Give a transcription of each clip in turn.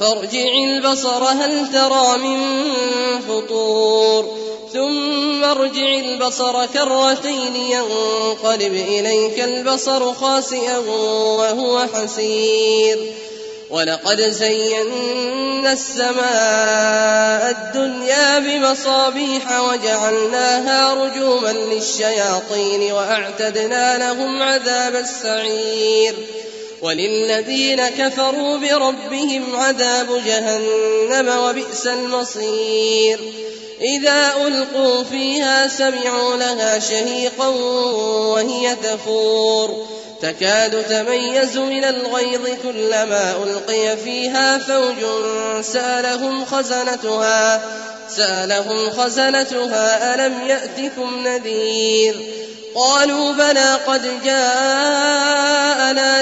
فارجع البصر هل ترى من فطور؟ ثم ارجع البصر كرتين ينقلب إليك البصر خاسئا وهو حسير. ولقد زينا السماء الدنيا بمصابيح وجعلناها رجوما للشياطين وأعتدنا لهم عذاب السعير. وللذين كفروا بربهم عذاب جهنم وبئس المصير. إذا ألقوا فيها سمعوا لها شهيقا وهي تفور. تكاد تميز من الغيظ كلما ألقي فيها فوج سألهم خزنتها سألهم خزنتها ألم يأتكم نذير؟ قالوا بلى قد جاءنا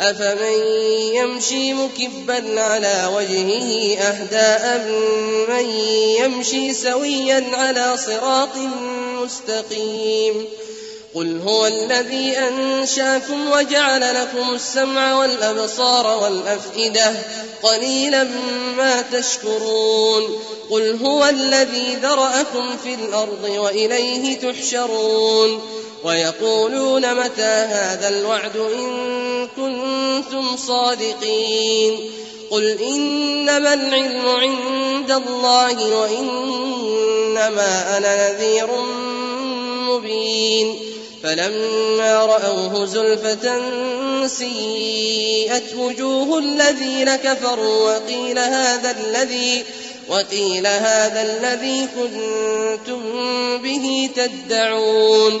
أفمن يمشي مكبا على وجهه أهداء من يمشي سويا على صراط مستقيم قل هو الذي أنشاكم وجعل لكم السمع والأبصار والأفئدة قليلا ما تشكرون قل هو الذي ذرأكم في الأرض وإليه تحشرون ويقولون متى هذا الوعد إن كنتم صادقين قل إنما العلم عند الله وإنما أنا نذير مبين فلما رأوه زلفة سيئت وجوه الذين كفروا وقيل هذا الذي وقيل هذا الذي كنتم به تدعون